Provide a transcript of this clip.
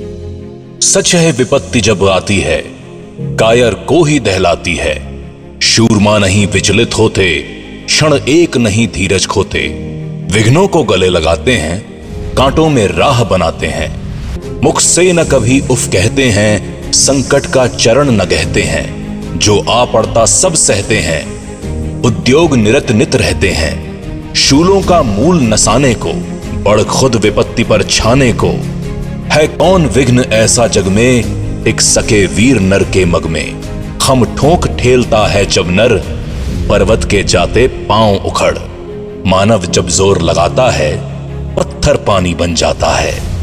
सच है विपत्ति जब आती है, कायर को ही दहलाती है। शूरमा नहीं विचलित होते, क्षण एक नहीं धीरज खोते। विघ्नों को गले लगाते हैं, कांटों में राह बनाते हैं। मुख से न कभी उफ कहते हैं, संकट का चरण न कहते हैं। जो आ पड़ता सब सहते हैं, उद्योग निरत नित रहते हैं। शूलों का मूल नसाने को, बड़ खुद विपत्ति पर छाने को। है कौन विघ्न ऐसा जग में? एक सके वीर नर के मग में। खम ठोक ठेलता है जब नर, पर्वत के जाते पाँव उखड़। मानव जब ज़ोर लगाता है, पत्थर पानी बन जाता है।